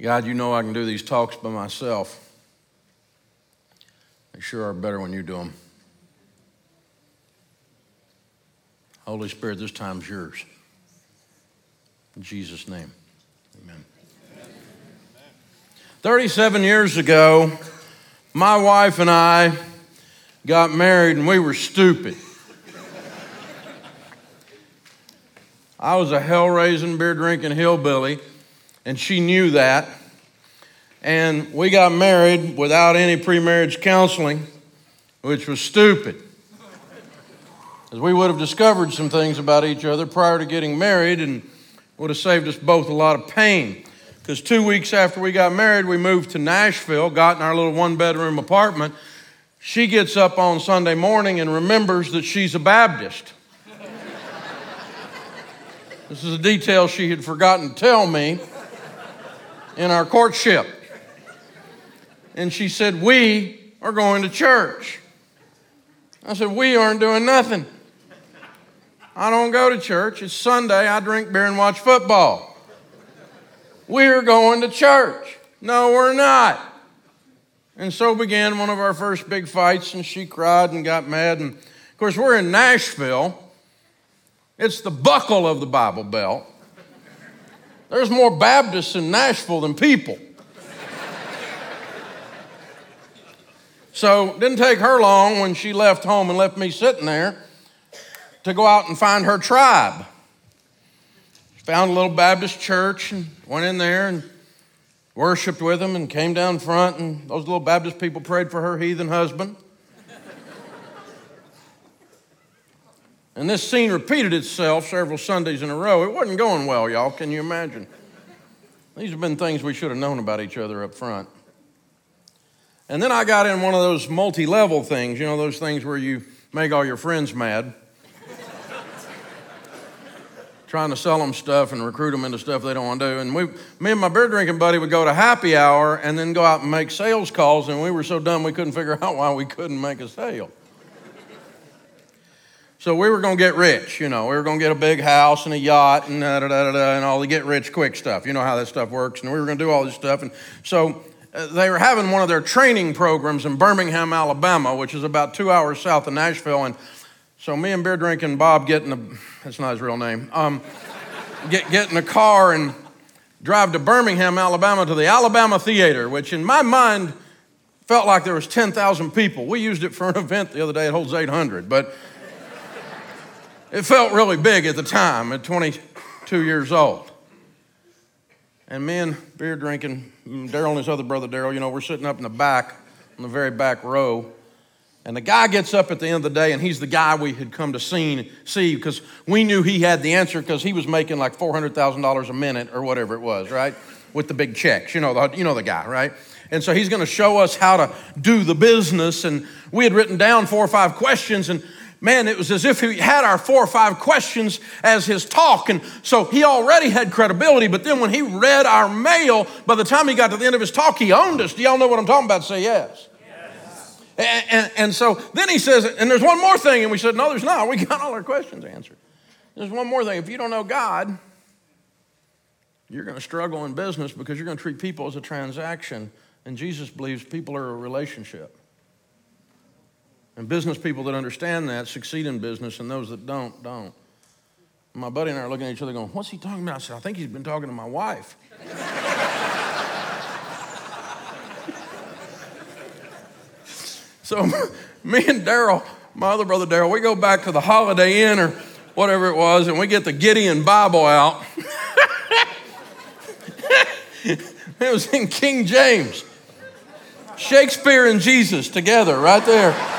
God, you know I can do these talks by myself. They sure are better when you do them. Holy Spirit, this time's yours. In Jesus' name, amen. 37 years ago, my wife and I got married and we were stupid. I was a hell raising, beer drinking hillbilly, and she knew that. And we got married without any pre marriage counseling, which was stupid. As we would have discovered some things about each other prior to getting married and would have saved us both a lot of pain. Because two weeks after we got married, we moved to Nashville, got in our little one bedroom apartment. She gets up on Sunday morning and remembers that she's a Baptist. this is a detail she had forgotten to tell me in our courtship. And she said, We are going to church. I said, We aren't doing nothing. I don't go to church. It's Sunday. I drink beer and watch football. We're going to church. No, we're not. And so began one of our first big fights, and she cried and got mad. And of course, we're in Nashville. It's the buckle of the Bible Belt. There's more Baptists in Nashville than people. So didn't take her long when she left home and left me sitting there to go out and find her tribe. Found a little Baptist church and went in there and worshiped with them and came down front and those little Baptist people prayed for her heathen husband. And this scene repeated itself several Sundays in a row. It wasn't going well, y'all. Can you imagine? These have been things we should have known about each other up front. And then I got in one of those multi level things, you know, those things where you make all your friends mad. Trying to sell them stuff and recruit them into stuff they don't want to do. And we, me and my beer drinking buddy would go to happy hour and then go out and make sales calls, and we were so dumb we couldn't figure out why we couldn't make a sale. So we were going to get rich, you know. We were going to get a big house and a yacht and da da da da and all the get rich quick stuff. You know how that stuff works. And we were going to do all this stuff. And so uh, they were having one of their training programs in Birmingham, Alabama, which is about two hours south of Nashville. And so me and beer drinking Bob get in the, that's not his real name, um, get, in a car and drive to Birmingham, Alabama to the Alabama Theater, which in my mind felt like there was 10,000 people. We used it for an event the other day. It holds 800, but it felt really big at the time at 22 years old. And me and beer drinking, mm, Daryl and his other brother Daryl, you know, we're sitting up in the back, in the very back row. And the guy gets up at the end of the day, and he's the guy we had come to see because we knew he had the answer because he was making like $400,000 a minute or whatever it was, right? With the big checks. You know the, you know the guy, right? And so he's going to show us how to do the business. And we had written down four or five questions, and man, it was as if he had our four or five questions as his talk. And so he already had credibility, but then when he read our mail, by the time he got to the end of his talk, he owned us. Do y'all know what I'm talking about? Say yes. And, and, and so then he says, and there's one more thing. And we said, no, there's not. We got all our questions answered. There's one more thing. If you don't know God, you're going to struggle in business because you're going to treat people as a transaction. And Jesus believes people are a relationship. And business people that understand that succeed in business, and those that don't, don't. My buddy and I are looking at each other going, What's he talking about? I said, I think he's been talking to my wife. so me and Daryl, my other brother Daryl, we go back to the Holiday Inn or whatever it was, and we get the Gideon Bible out. it was in King James. Shakespeare and Jesus together, right there.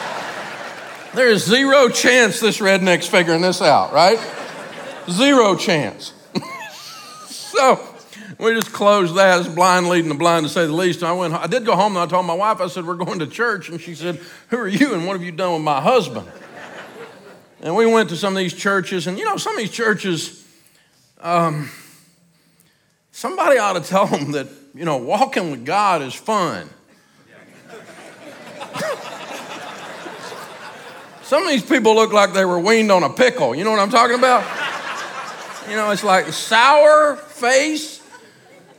There is zero chance this redneck's figuring this out, right? Zero chance. so we just closed that. It's blind leading the blind, to say the least. I went. I did go home, and I told my wife. I said, "We're going to church," and she said, "Who are you, and what have you done with my husband?" And we went to some of these churches, and you know, some of these churches, um, somebody ought to tell them that you know, walking with God is fun. Some of these people look like they were weaned on a pickle. You know what I'm talking about? You know, it's like sour face.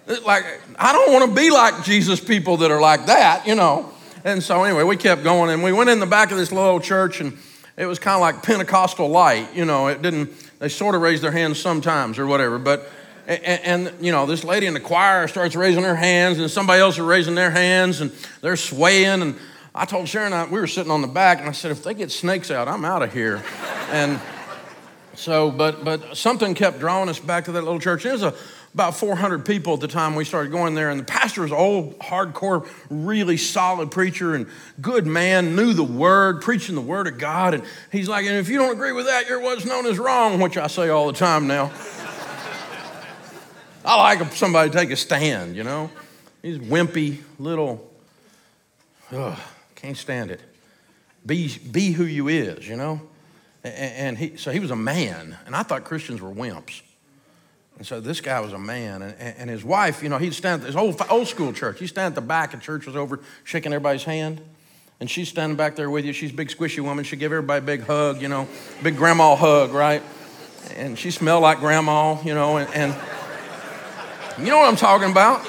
It's like, I don't want to be like Jesus people that are like that, you know. And so, anyway, we kept going and we went in the back of this little church and it was kind of like Pentecostal light, you know. It didn't, they sort of raised their hands sometimes or whatever, but. And, and, you know, this lady in the choir starts raising her hands, and somebody else is raising their hands, and they're swaying. And I told Sharon, I, we were sitting on the back, and I said, if they get snakes out, I'm out of here. and so, but, but something kept drawing us back to that little church. It was a, about 400 people at the time we started going there, and the pastor was an old, hardcore, really solid preacher and good man, knew the word, preaching the word of God. And he's like, and if you don't agree with that, you're what's known as wrong, which I say all the time now. I like somebody to take a stand, you know. He's wimpy, little, ugh, can't stand it. Be, be who you is, you know? And, and he, so he was a man, and I thought Christians were wimps. And so this guy was a man, and, and his wife, you know, he'd stand at this old, old school church. He'd stand at the back, and church was over, shaking everybody's hand. And she's standing back there with you. She's a big, squishy woman. She'd give everybody a big hug, you know, big grandma hug, right? And she smelled like grandma, you know, and, and you know what I'm talking about?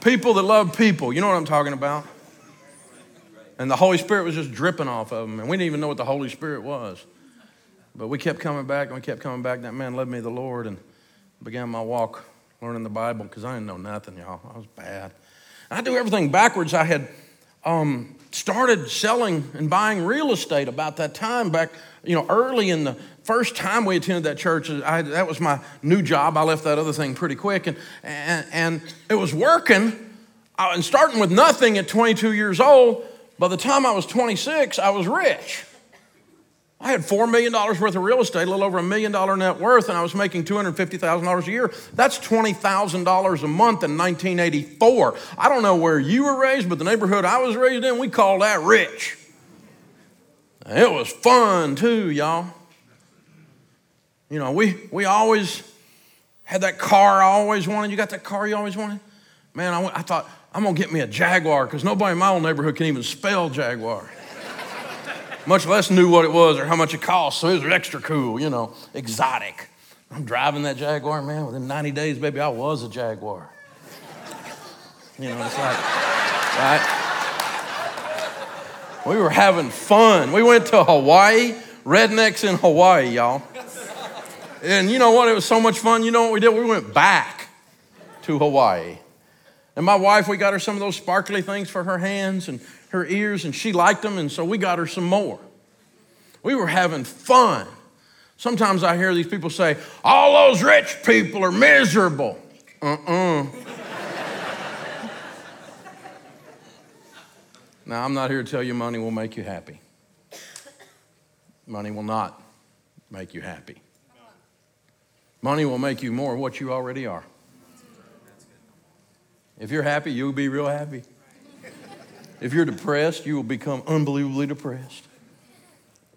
People that love people. You know what I'm talking about? And the Holy Spirit was just dripping off of them. And we didn't even know what the Holy Spirit was. But we kept coming back and we kept coming back. That man led me to the Lord and began my walk learning the Bible because I didn't know nothing, y'all. I was bad. I do everything backwards. I had um, started selling and buying real estate about that time back, you know, early in the first time we attended that church, I, that was my new job. I left that other thing pretty quick, and, and, and it was working. I, and starting with nothing at 22 years old, by the time I was 26, I was rich. I had $4 million worth of real estate, a little over a million dollar net worth, and I was making $250,000 a year. That's $20,000 a month in 1984. I don't know where you were raised, but the neighborhood I was raised in, we called that rich. It was fun too, y'all. You know, we, we always had that car I always wanted. You got that car you always wanted? Man, I, I thought, I'm going to get me a Jaguar because nobody in my old neighborhood can even spell Jaguar. Much less knew what it was or how much it cost, so it was extra cool, you know, exotic. I'm driving that Jaguar, man. Within 90 days, baby, I was a Jaguar. You know, it's like, right? We were having fun. We went to Hawaii, rednecks in Hawaii, y'all. And you know what? It was so much fun. You know what we did? We went back to Hawaii. And my wife, we got her some of those sparkly things for her hands and her ears, and she liked them, and so we got her some more. We were having fun. Sometimes I hear these people say, All those rich people are miserable. Uh uh-uh. uh now, I'm not here to tell you money will make you happy. Money will not make you happy. Money will make you more what you already are. If you're happy, you'll be real happy. If you're depressed, you will become unbelievably depressed.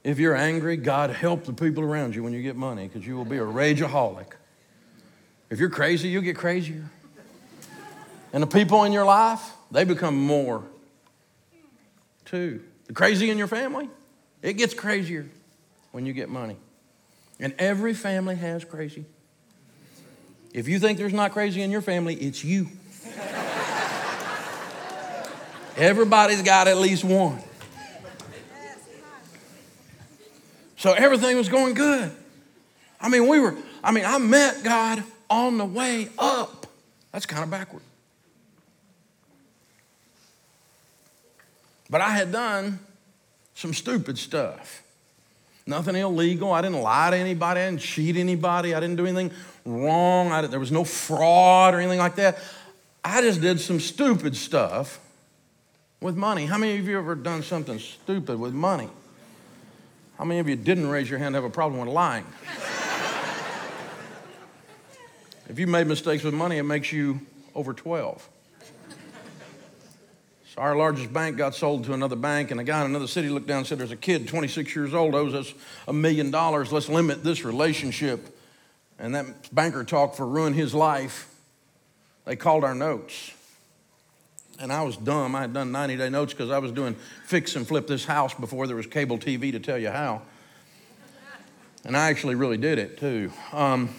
If you're angry, God help the people around you when you get money because you will be a rageaholic. If you're crazy, you'll get crazier. And the people in your life, they become more too. The crazy in your family, it gets crazier when you get money. And every family has crazy. If you think there's not crazy in your family, it's you. Everybody's got at least one. So everything was going good. I mean, we were, I mean, I met God on the way up. That's kind of backward. But I had done some stupid stuff. Nothing illegal. I didn't lie to anybody. I didn't cheat anybody. I didn't do anything wrong. there was no fraud or anything like that. I just did some stupid stuff with money. How many of you ever done something stupid with money? How many of you didn't raise your hand have a problem with lying? if you made mistakes with money, it makes you over 12. So our largest bank got sold to another bank, and a guy in another city looked down and said, There's a kid, 26 years old, owes us a million dollars. Let's limit this relationship. And that banker talked for ruin his life. They called our notes. And I was dumb. I had done 90 day notes because I was doing fix and flip this house before there was cable TV to tell you how. And I actually really did it too. Um,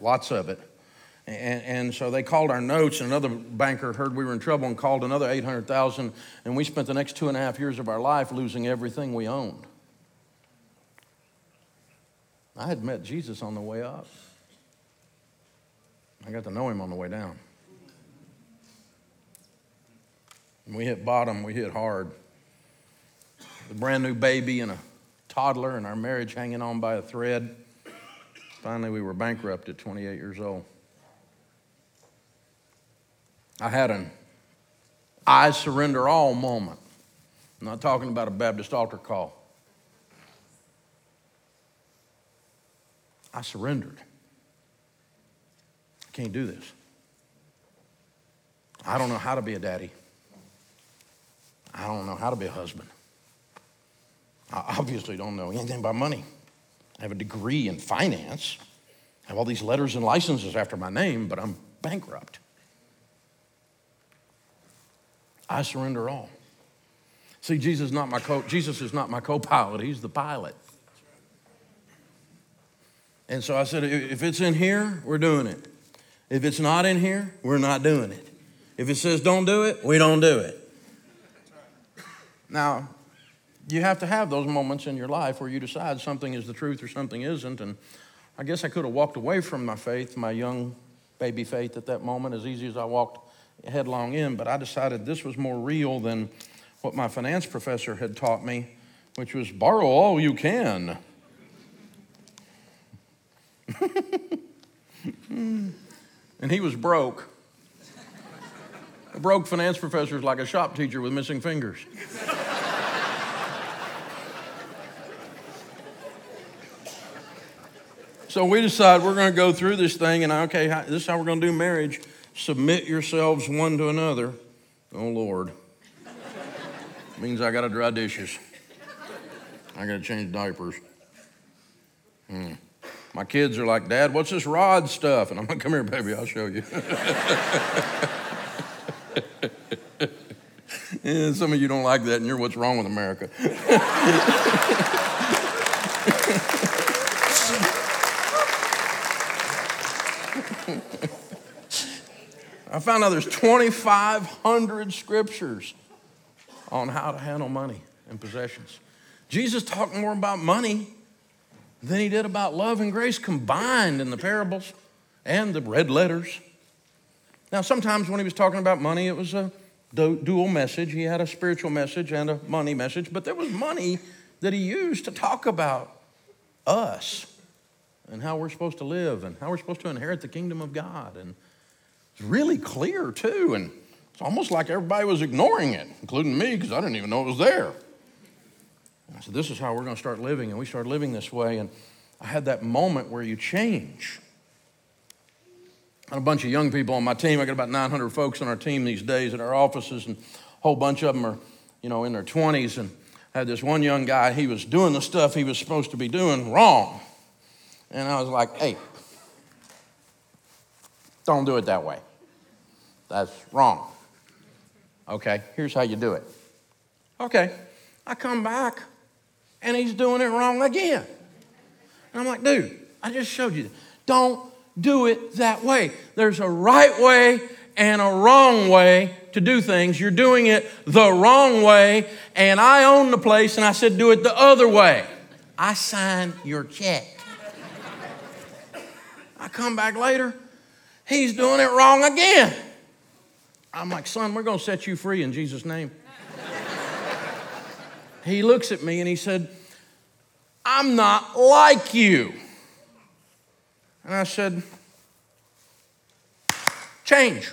lots of it. And, and, so they called our notes, and another banker heard we were in trouble and called another 800,000, and we spent the next two and a half years of our life losing everything we owned. I had met Jesus on the way up. I got to know him on the way down. And we hit bottom, we hit hard. The brand new baby and a toddler, and our marriage hanging on by a thread. Finally, we were bankrupt at 28 years old. I had an I surrender all moment. I'm not talking about a Baptist altar call. I surrendered. I can't do this. I don't know how to be a daddy. I don't know how to be a husband. I obviously don't know anything about money. I have a degree in finance. I have all these letters and licenses after my name, but I'm bankrupt. I surrender all. See, Jesus is not my co- Jesus is not my co-pilot, he's the pilot. And so I said, if it's in here, we're doing it. If it's not in here, we're not doing it. If it says don't do it, we don't do it. Now, you have to have those moments in your life where you decide something is the truth or something isn't. And I guess I could have walked away from my faith, my young baby faith at that moment, as easy as I walked headlong in, but I decided this was more real than what my finance professor had taught me, which was borrow all you can. and he was broke. A broke finance professor is like a shop teacher with missing fingers. So we decide we're going to go through this thing, and okay, this is how we're going to do marriage. Submit yourselves one to another. Oh, Lord. means I got to dry dishes. I got to change diapers. Hmm. My kids are like, Dad, what's this rod stuff? And I'm like, come here, baby, I'll show you. and some of you don't like that, and you're what's wrong with America. I found out there's 2,500 scriptures on how to handle money and possessions. Jesus talked more about money than he did about love and grace combined in the parables and the red letters. Now, sometimes when he was talking about money, it was a dual message. He had a spiritual message and a money message, but there was money that he used to talk about us and how we're supposed to live and how we're supposed to inherit the kingdom of God and it's really clear, too, and it's almost like everybody was ignoring it, including me, because I didn't even know it was there. And I said, This is how we're going to start living, and we started living this way. And I had that moment where you change. I had a bunch of young people on my team. I got about 900 folks on our team these days at our offices, and a whole bunch of them are, you know, in their 20s. And I had this one young guy, he was doing the stuff he was supposed to be doing wrong. And I was like, hey, don't do it that way. That's wrong. Okay, here's how you do it. Okay, I come back and he's doing it wrong again. And I'm like, dude, I just showed you. Don't do it that way. There's a right way and a wrong way to do things. You're doing it the wrong way, and I own the place, and I said, do it the other way. I sign your check. I come back later, he's doing it wrong again. I'm like, son, we're going to set you free in Jesus' name. he looks at me and he said, I'm not like you. And I said, change.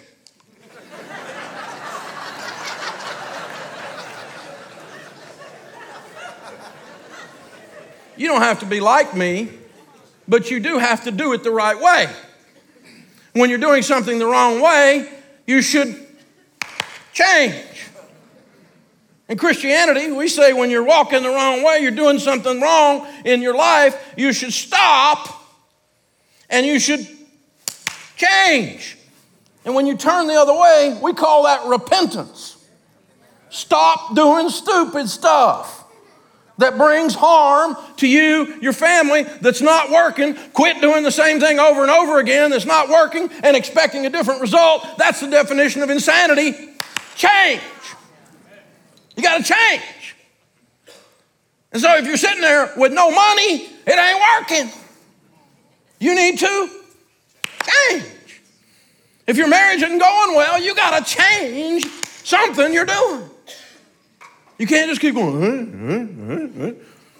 you don't have to be like me, but you do have to do it the right way. When you're doing something the wrong way, you should change. In Christianity, we say when you're walking the wrong way, you're doing something wrong in your life, you should stop and you should change. And when you turn the other way, we call that repentance. Stop doing stupid stuff that brings harm to you, your family, that's not working. Quit doing the same thing over and over again that's not working and expecting a different result. That's the definition of insanity. Change. You got to change. And so if you're sitting there with no money, it ain't working. You need to change. If your marriage isn't going well, you got to change something you're doing. You can't just keep going,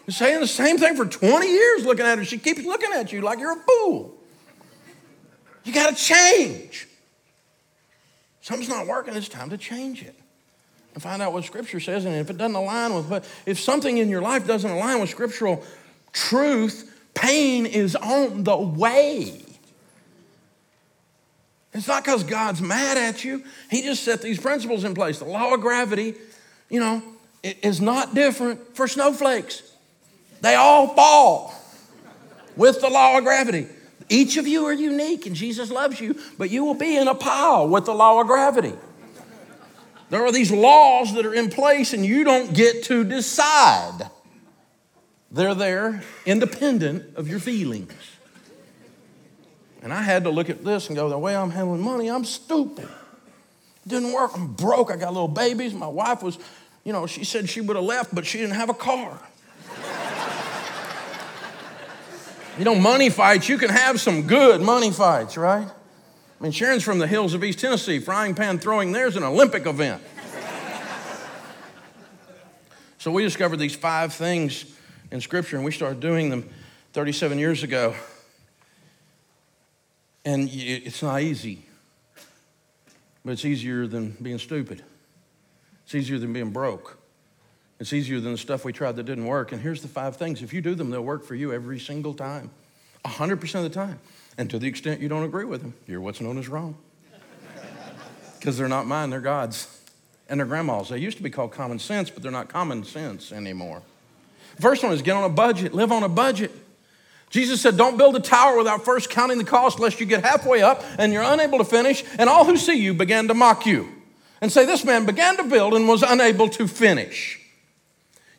saying the same thing for 20 years looking at her. She keeps looking at you like you're a fool. You got to change. Something's not working, it's time to change it. And find out what Scripture says. And if it doesn't align with what, if something in your life doesn't align with scriptural truth, pain is on the way. It's not because God's mad at you. He just set these principles in place. The law of gravity, you know, is not different for snowflakes. They all fall with the law of gravity. Each of you are unique and Jesus loves you, but you will be in a pile with the law of gravity. There are these laws that are in place and you don't get to decide. They're there independent of your feelings. And I had to look at this and go, the way I'm handling money, I'm stupid. It didn't work. I'm broke. I got little babies. My wife was you know, she said she would have left, but she didn't have a car. you know, money fights, you can have some good money fights, right? I mean, Sharon's from the hills of East Tennessee. Frying pan throwing there's an Olympic event. so we discovered these five things in Scripture, and we started doing them 37 years ago. And it's not easy, but it's easier than being stupid. It's easier than being broke. It's easier than the stuff we tried that didn't work. And here's the five things. If you do them, they'll work for you every single time, 100% of the time. And to the extent you don't agree with them, you're what's known as wrong. Because they're not mine, they're God's. And they're grandma's. They used to be called common sense, but they're not common sense anymore. First one is get on a budget, live on a budget. Jesus said, Don't build a tower without first counting the cost, lest you get halfway up and you're unable to finish, and all who see you began to mock you and say, This man began to build and was unable to finish.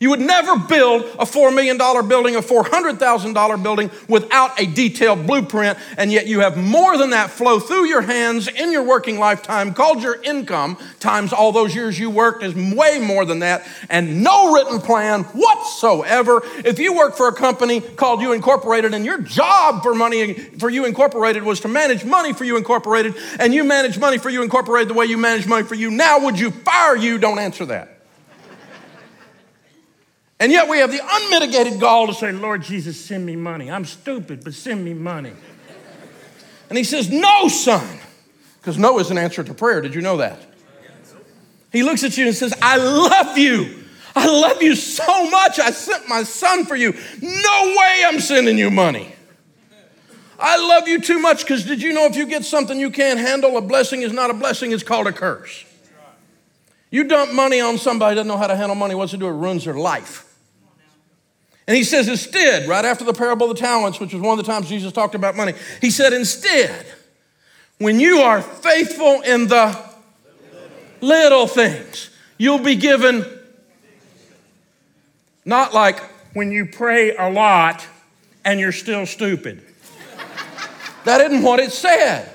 You would never build a $4 million building, a $400,000 building without a detailed blueprint, and yet you have more than that flow through your hands in your working lifetime, called your income, times all those years you worked is way more than that, and no written plan whatsoever. If you work for a company called You Incorporated, and your job for money for You Incorporated was to manage money for You Incorporated, and you manage money for You Incorporated the way you manage money for you, now would you fire you? Don't answer that. And yet we have the unmitigated gall to say, Lord Jesus, send me money. I'm stupid, but send me money. And he says, No, son, because no is an answer to prayer. Did you know that? He looks at you and says, I love you. I love you so much. I sent my son for you. No way I'm sending you money. I love you too much because did you know if you get something you can't handle, a blessing is not a blessing, it's called a curse. You dump money on somebody doesn't know how to handle money, what's it do? It ruins their life. And he says, instead, right after the parable of the talents, which was one of the times Jesus talked about money, he said, instead, when you are faithful in the little things, you'll be given not like when you pray a lot and you're still stupid. that isn't what it said.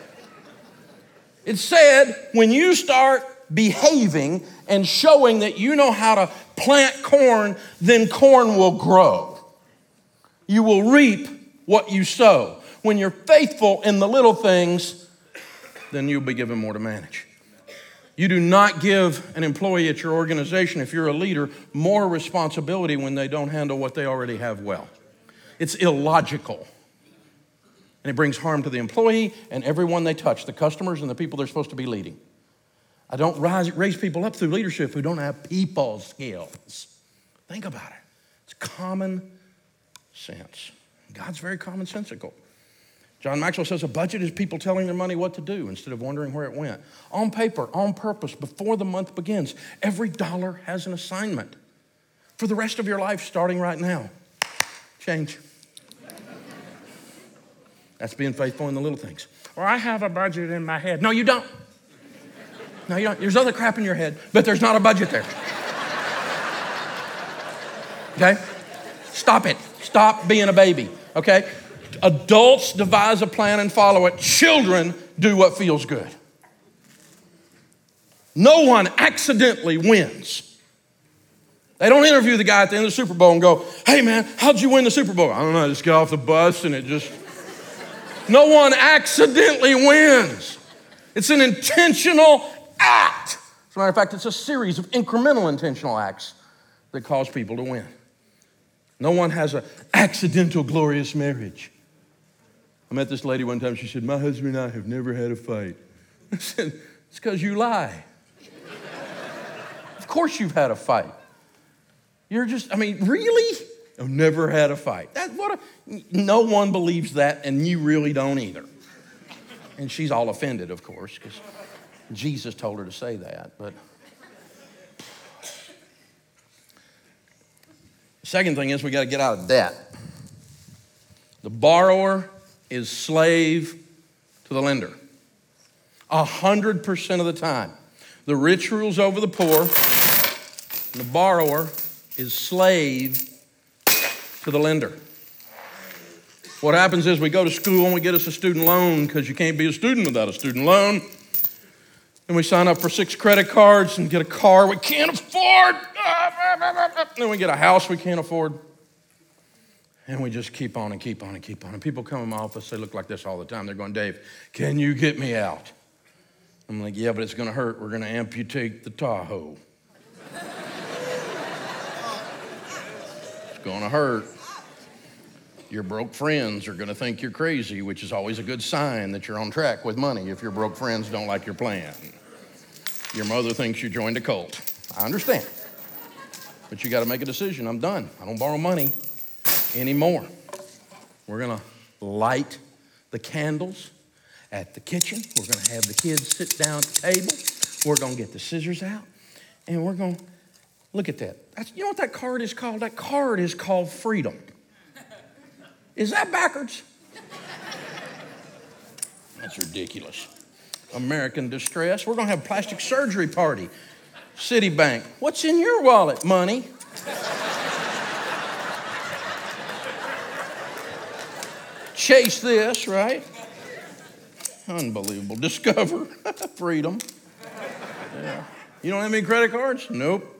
It said when you start behaving and showing that you know how to plant corn, then corn will grow. You will reap what you sow. When you're faithful in the little things, then you'll be given more to manage. You do not give an employee at your organization, if you're a leader, more responsibility when they don't handle what they already have well. It's illogical. And it brings harm to the employee and everyone they touch, the customers and the people they're supposed to be leading. I don't rise, raise people up through leadership who don't have people skills. Think about it. It's common sense. God's very commonsensical. John Maxwell says a budget is people telling their money what to do instead of wondering where it went. On paper, on purpose, before the month begins, every dollar has an assignment for the rest of your life starting right now. Change. That's being faithful in the little things. Or I have a budget in my head. No, you don't. No, you don't. There's other crap in your head, but there's not a budget there. Okay? Stop it. Stop being a baby. Okay? Adults devise a plan and follow it. Children do what feels good. No one accidentally wins. They don't interview the guy at the end of the Super Bowl and go, hey man, how'd you win the Super Bowl? I don't know, I just get off the bus and it just. No one accidentally wins. It's an intentional act. As a matter of fact, it's a series of incremental intentional acts that cause people to win. No one has an accidental glorious marriage. I met this lady one time. She said, My husband and I have never had a fight. I said, It's because you lie. of course you've had a fight. You're just, I mean, really? I've never had a fight. That, what a, no one believes that, and you really don't either. And she's all offended, of course, because Jesus told her to say that. But second thing is we got to get out of debt. The borrower is slave to the lender. A hundred percent of the time. The rich rules over the poor, the borrower is slave to the lender. What happens is we go to school and we get us a student loan because you can't be a student without a student loan. And we sign up for six credit cards and get a car we can't afford. Then we get a house we can't afford. And we just keep on and keep on and keep on. And people come in my office, they look like this all the time. They're going, Dave, can you get me out? I'm like, yeah, but it's going to hurt. We're going to amputate the Tahoe. it's going to hurt. Your broke friends are going to think you're crazy, which is always a good sign that you're on track with money if your broke friends don't like your plan. Your mother thinks you joined a cult. I understand. But you got to make a decision. I'm done. I don't borrow money anymore. We're going to light the candles at the kitchen. We're going to have the kids sit down at the table. We're going to get the scissors out. And we're going to look at that. That's, you know what that card is called? That card is called freedom. Is that backwards? That's ridiculous. American distress. We're going to have a plastic surgery party. Citibank. What's in your wallet? Money. Chase this, right? Unbelievable. Discover freedom. Yeah. You don't have any credit cards? Nope.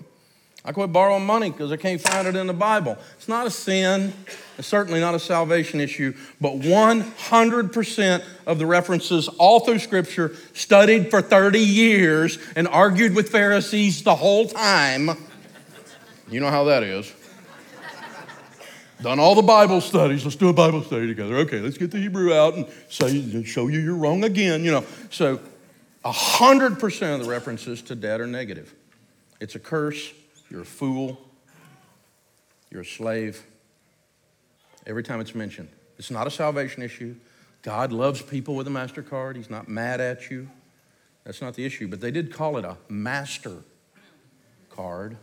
I quit borrowing money because I can't find it in the Bible. It's not a sin. It's certainly not a salvation issue, but 100% of the references all through Scripture, studied for 30 years and argued with Pharisees the whole time. You know how that is. Done all the Bible studies. Let's do a Bible study together. Okay, let's get the Hebrew out and say, show you you're wrong again. You know, so 100% of the references to debt are negative. It's a curse. You're a fool. You're a slave every time it's mentioned. It's not a salvation issue. God loves people with a MasterCard. He's not mad at you. That's not the issue. But they did call it a master card.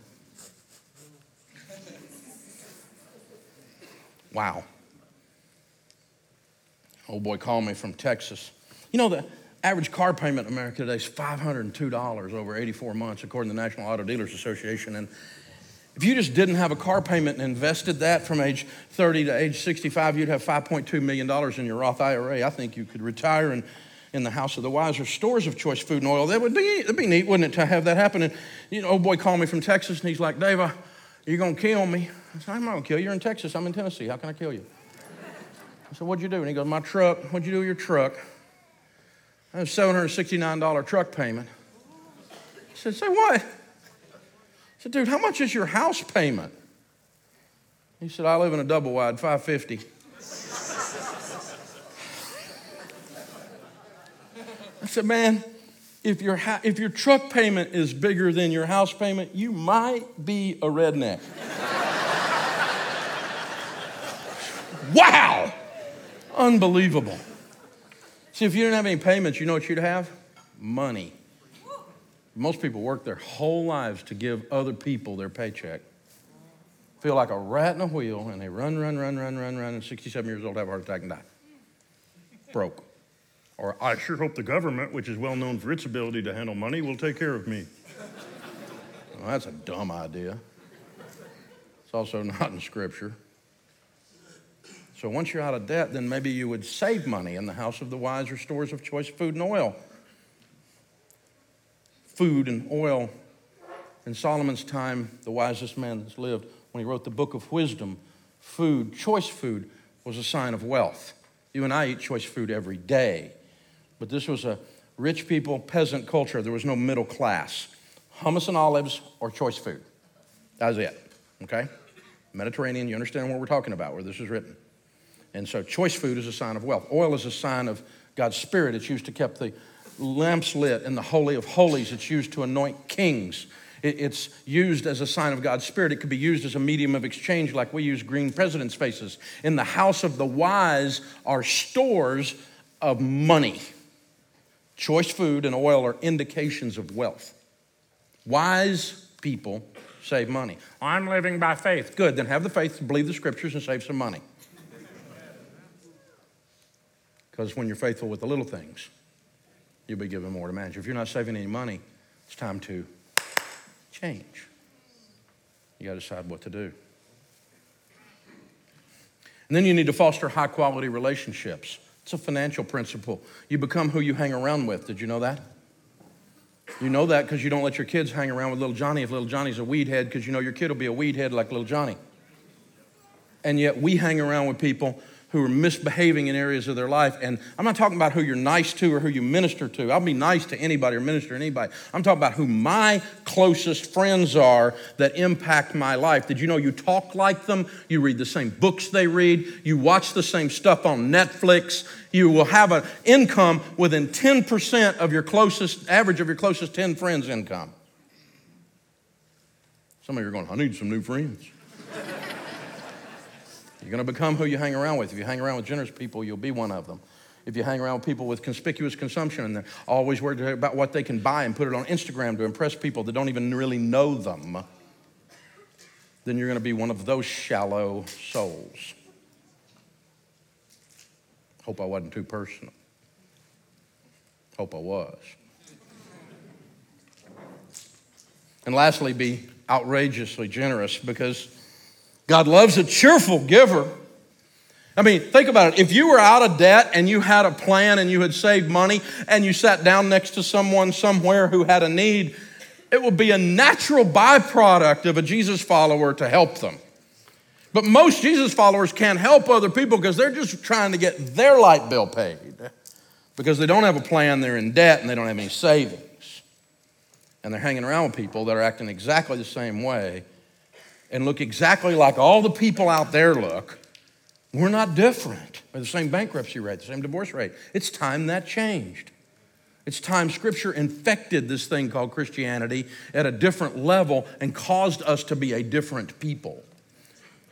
Wow. Old boy called me from Texas. You know, the average car payment in America today is $502 over 84 months, according to the National Auto Dealers Association. And if you just didn't have a car payment and invested that from age 30 to age 65, you'd have $5.2 million in your Roth IRA. I think you could retire and in the house of the wise or stores of choice food and oil. That would be, that'd be neat, wouldn't it, to have that happen? And, you know, old boy called me from Texas and he's like, Dave, uh, you're going to kill me. I said, I'm not gonna kill you. You're in Texas. I'm in Tennessee. How can I kill you? I said, What'd you do? And he goes, My truck. What'd you do with your truck? A $769 truck payment. I said, Say what? I said, Dude, how much is your house payment? He said, I live in a double wide, 550. I said, Man, if your, ha- if your truck payment is bigger than your house payment, you might be a redneck. wow! Unbelievable. See, if you didn't have any payments, you know what you'd have? Money. Most people work their whole lives to give other people their paycheck. Feel like a rat in a wheel, and they run, run, run, run, run, run, and 67 years old have a heart attack and die. Broke. Or I sure hope the government, which is well known for its ability to handle money, will take care of me. Well, that's a dumb idea. It's also not in Scripture. So once you're out of debt, then maybe you would save money in the house of the wise or stores of choice food and oil. Food and oil. In Solomon's time, the wisest man that's lived, when he wrote the book of wisdom, food, choice food, was a sign of wealth. You and I eat choice food every day. But this was a rich people, peasant culture. There was no middle class. Hummus and olives or choice food. That was it. Okay? Mediterranean, you understand what we're talking about, where this is written. And so choice food is a sign of wealth. Oil is a sign of God's Spirit. It's used to keep the lamps lit in the Holy of Holies. It's used to anoint kings. It's used as a sign of God's Spirit. It could be used as a medium of exchange, like we use green president's faces. In the house of the wise are stores of money. Choice food and oil are indications of wealth. Wise people save money. I'm living by faith. Good, then have the faith to believe the scriptures and save some money. Because when you're faithful with the little things, you'll be given more to manage. If you're not saving any money, it's time to change. You got to decide what to do. And then you need to foster high quality relationships. It's a financial principle. You become who you hang around with. Did you know that? You know that because you don't let your kids hang around with little Johnny if little Johnny's a weed head because you know your kid will be a weed head like little Johnny. And yet we hang around with people who are misbehaving in areas of their life. And I'm not talking about who you're nice to or who you minister to. I'll be nice to anybody or minister to anybody. I'm talking about who my closest friends are that impact my life. Did you know you talk like them? You read the same books they read. You watch the same stuff on Netflix. You will have an income within 10% of your closest, average of your closest 10 friends' income. Some of you are going, I need some new friends. You're going to become who you hang around with. If you hang around with generous people, you'll be one of them. If you hang around with people with conspicuous consumption and they're always worried about what they can buy and put it on Instagram to impress people that don't even really know them, then you're going to be one of those shallow souls. Hope I wasn't too personal. Hope I was. And lastly, be outrageously generous because God loves a cheerful giver. I mean, think about it. If you were out of debt and you had a plan and you had saved money and you sat down next to someone somewhere who had a need, it would be a natural byproduct of a Jesus follower to help them. But most Jesus followers can't help other people because they're just trying to get their light bill paid because they don't have a plan, they're in debt, and they don't have any savings. And they're hanging around with people that are acting exactly the same way and look exactly like all the people out there look, we're not different. We have the same bankruptcy rate, the same divorce rate. It's time that changed. It's time Scripture infected this thing called Christianity at a different level and caused us to be a different people.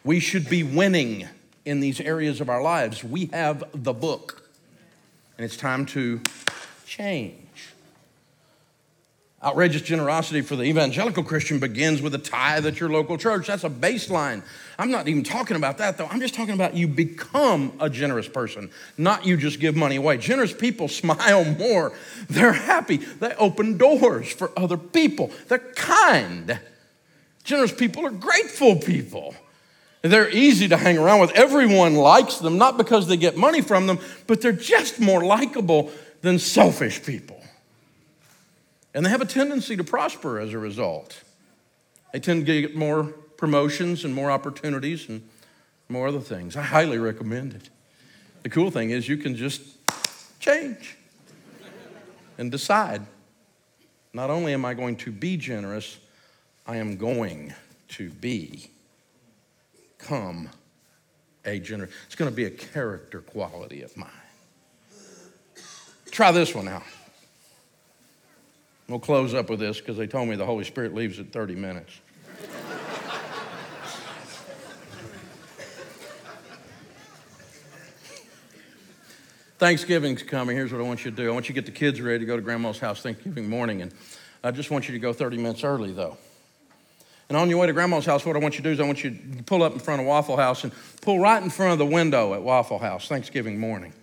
We should be winning in these areas of our lives. We have the book, and it's time to change. Outrageous generosity for the evangelical Christian begins with a tithe at your local church. That's a baseline. I'm not even talking about that, though. I'm just talking about you become a generous person, not you just give money away. Generous people smile more. They're happy. They open doors for other people. They're kind. Generous people are grateful people. They're easy to hang around with. Everyone likes them, not because they get money from them, but they're just more likable than selfish people. And they have a tendency to prosper as a result. They tend to get more promotions and more opportunities and more other things. I highly recommend it. The cool thing is you can just change and decide. Not only am I going to be generous, I am going to be come a generous. It's going to be a character quality of mine. Try this one out. We'll close up with this because they told me the Holy Spirit leaves at 30 minutes. Thanksgiving's coming. Here's what I want you to do. I want you to get the kids ready to go to Grandma's house Thanksgiving morning, and I just want you to go 30 minutes early, though. And on your way to Grandma's house, what I want you to do is I want you to pull up in front of Waffle House and pull right in front of the window at Waffle House Thanksgiving morning.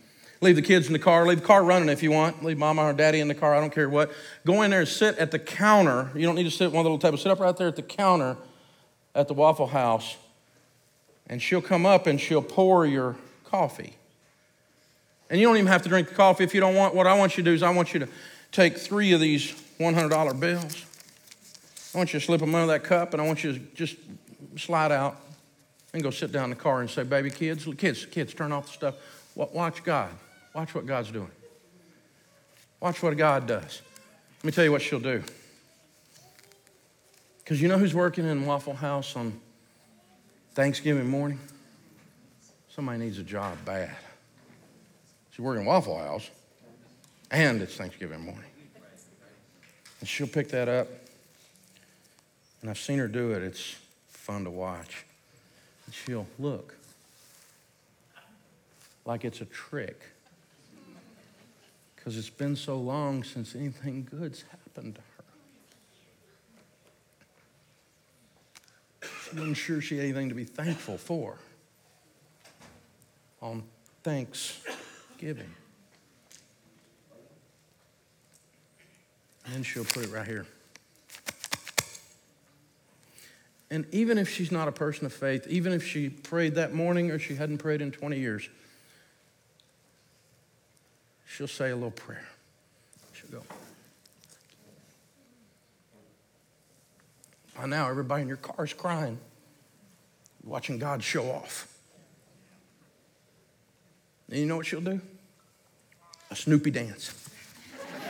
Leave the kids in the car. Leave the car running if you want. Leave mama or daddy in the car. I don't care what. Go in there and sit at the counter. You don't need to sit at one of the little tables. Sit up right there at the counter at the Waffle House, and she'll come up and she'll pour your coffee. And you don't even have to drink the coffee if you don't want. What I want you to do is I want you to take three of these $100 bills. I want you to slip them under that cup, and I want you to just slide out and go sit down in the car and say, "Baby, kids, kids, kids, turn off the stuff. Watch God. Watch what God's doing. Watch what God does." Let me tell you what she'll do. Because you know who's working in Waffle House on Thanksgiving morning? Somebody needs a job bad. She's working Waffle House, and it's Thanksgiving morning. And she'll pick that up. And I've seen her do it. It's fun to watch. And she'll look like it's a trick. Because it's been so long since anything good's happened to her. She wasn't sure she had anything to be thankful for on thanks giving. And she'll put it right here. And even if she's not a person of faith, even if she prayed that morning or she hadn't prayed in 20 years, she'll say a little prayer. She'll go. By now, everybody in your car is crying, watching God show off. And you know what she'll do? A Snoopy dance.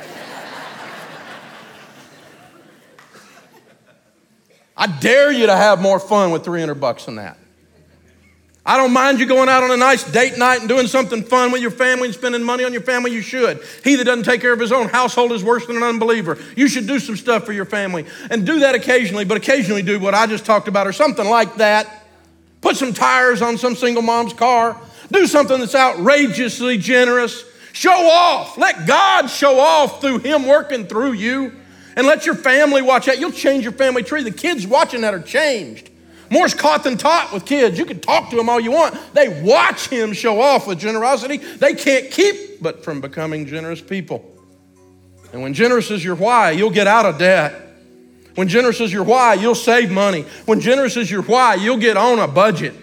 I dare you to have more fun with 300 bucks than that. I don't mind you going out on a nice date night and doing something fun with your family and spending money on your family. You should. He that doesn't take care of his own household is worse than an unbeliever. You should do some stuff for your family and do that occasionally, but occasionally do what I just talked about or something like that. Put some tires on some single mom's car. Do something that's outrageously generous. Show off. Let God show off through Him working through you. And let your family watch that. You'll change your family tree. The kids watching that are changed. More's caught than taught with kids. You can talk to them all you want. They watch him show off with generosity. They can't keep but from becoming generous people. And when generous is your why, you'll get out of debt. When generous is your why, you'll save money. When generous is your why, you'll get on a budget.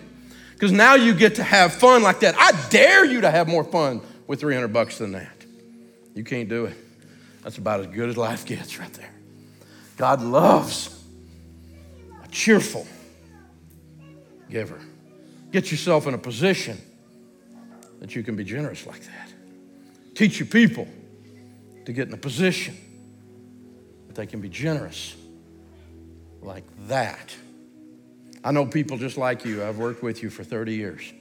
Because now you get to have fun like that. I dare you to have more fun with 300 bucks than that. You can't do it. That's about as good as life gets right there. God loves a cheerful giver. Get yourself in a position that you can be generous like that. Teach your people to get in a position that they can be generous like that. I know people just like you. I've worked with you for 30 years.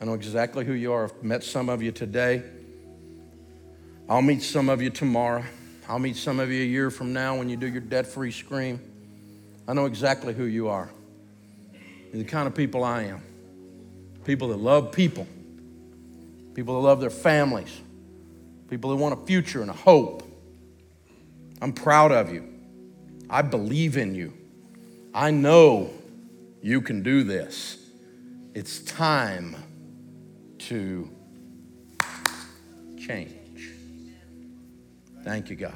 I know exactly who you are. I've met some of you today. I'll meet some of you tomorrow. I'll meet some of you a year from now when you do your debt free scream. I know exactly who you are. The kind of people I am. People that love people, people that love their families, people that want a future and a hope. I'm proud of you. I believe in you. I know you can do this. It's time to change. Thank you, God.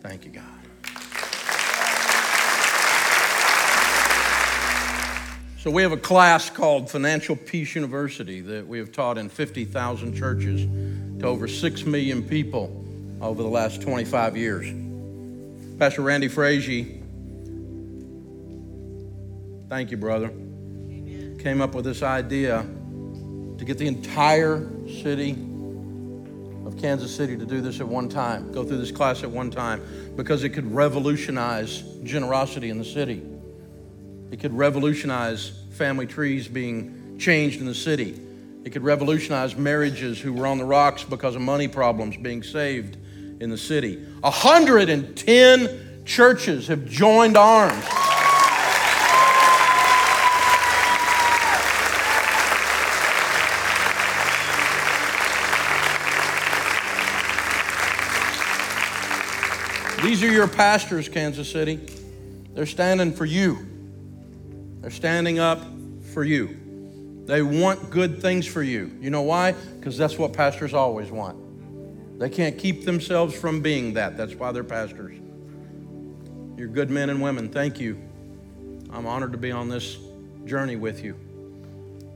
Thank you, God. So, we have a class called Financial Peace University that we have taught in 50,000 churches to over 6 million people over the last 25 years. Pastor Randy Frazee Thank you, brother. Came up with this idea to get the entire city of Kansas City to do this at one time, go through this class at one time, because it could revolutionize generosity in the city. It could revolutionize family trees being changed in the city. It could revolutionize marriages who were on the rocks because of money problems being saved in the city. 110 churches have joined arms. These are your pastors, Kansas City. They're standing for you. They're standing up for you. They want good things for you. You know why? Because that's what pastors always want. They can't keep themselves from being that. That's why they're pastors. You're good men and women. Thank you. I'm honored to be on this journey with you.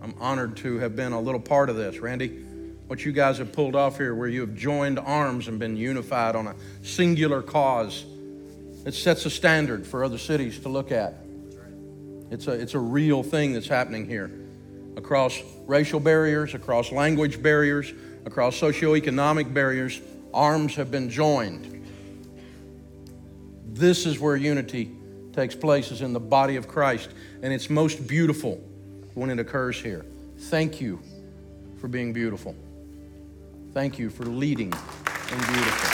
I'm honored to have been a little part of this. Randy, what you guys have pulled off here, where you have joined arms and been unified on a singular cause, it sets a standard for other cities to look at. It's a, it's a real thing that's happening here across racial barriers, across language barriers, across socioeconomic barriers. Arms have been joined. This is where unity takes place, is in the body of Christ, and it's most beautiful when it occurs here. Thank you for being beautiful. Thank you for leading in beautiful.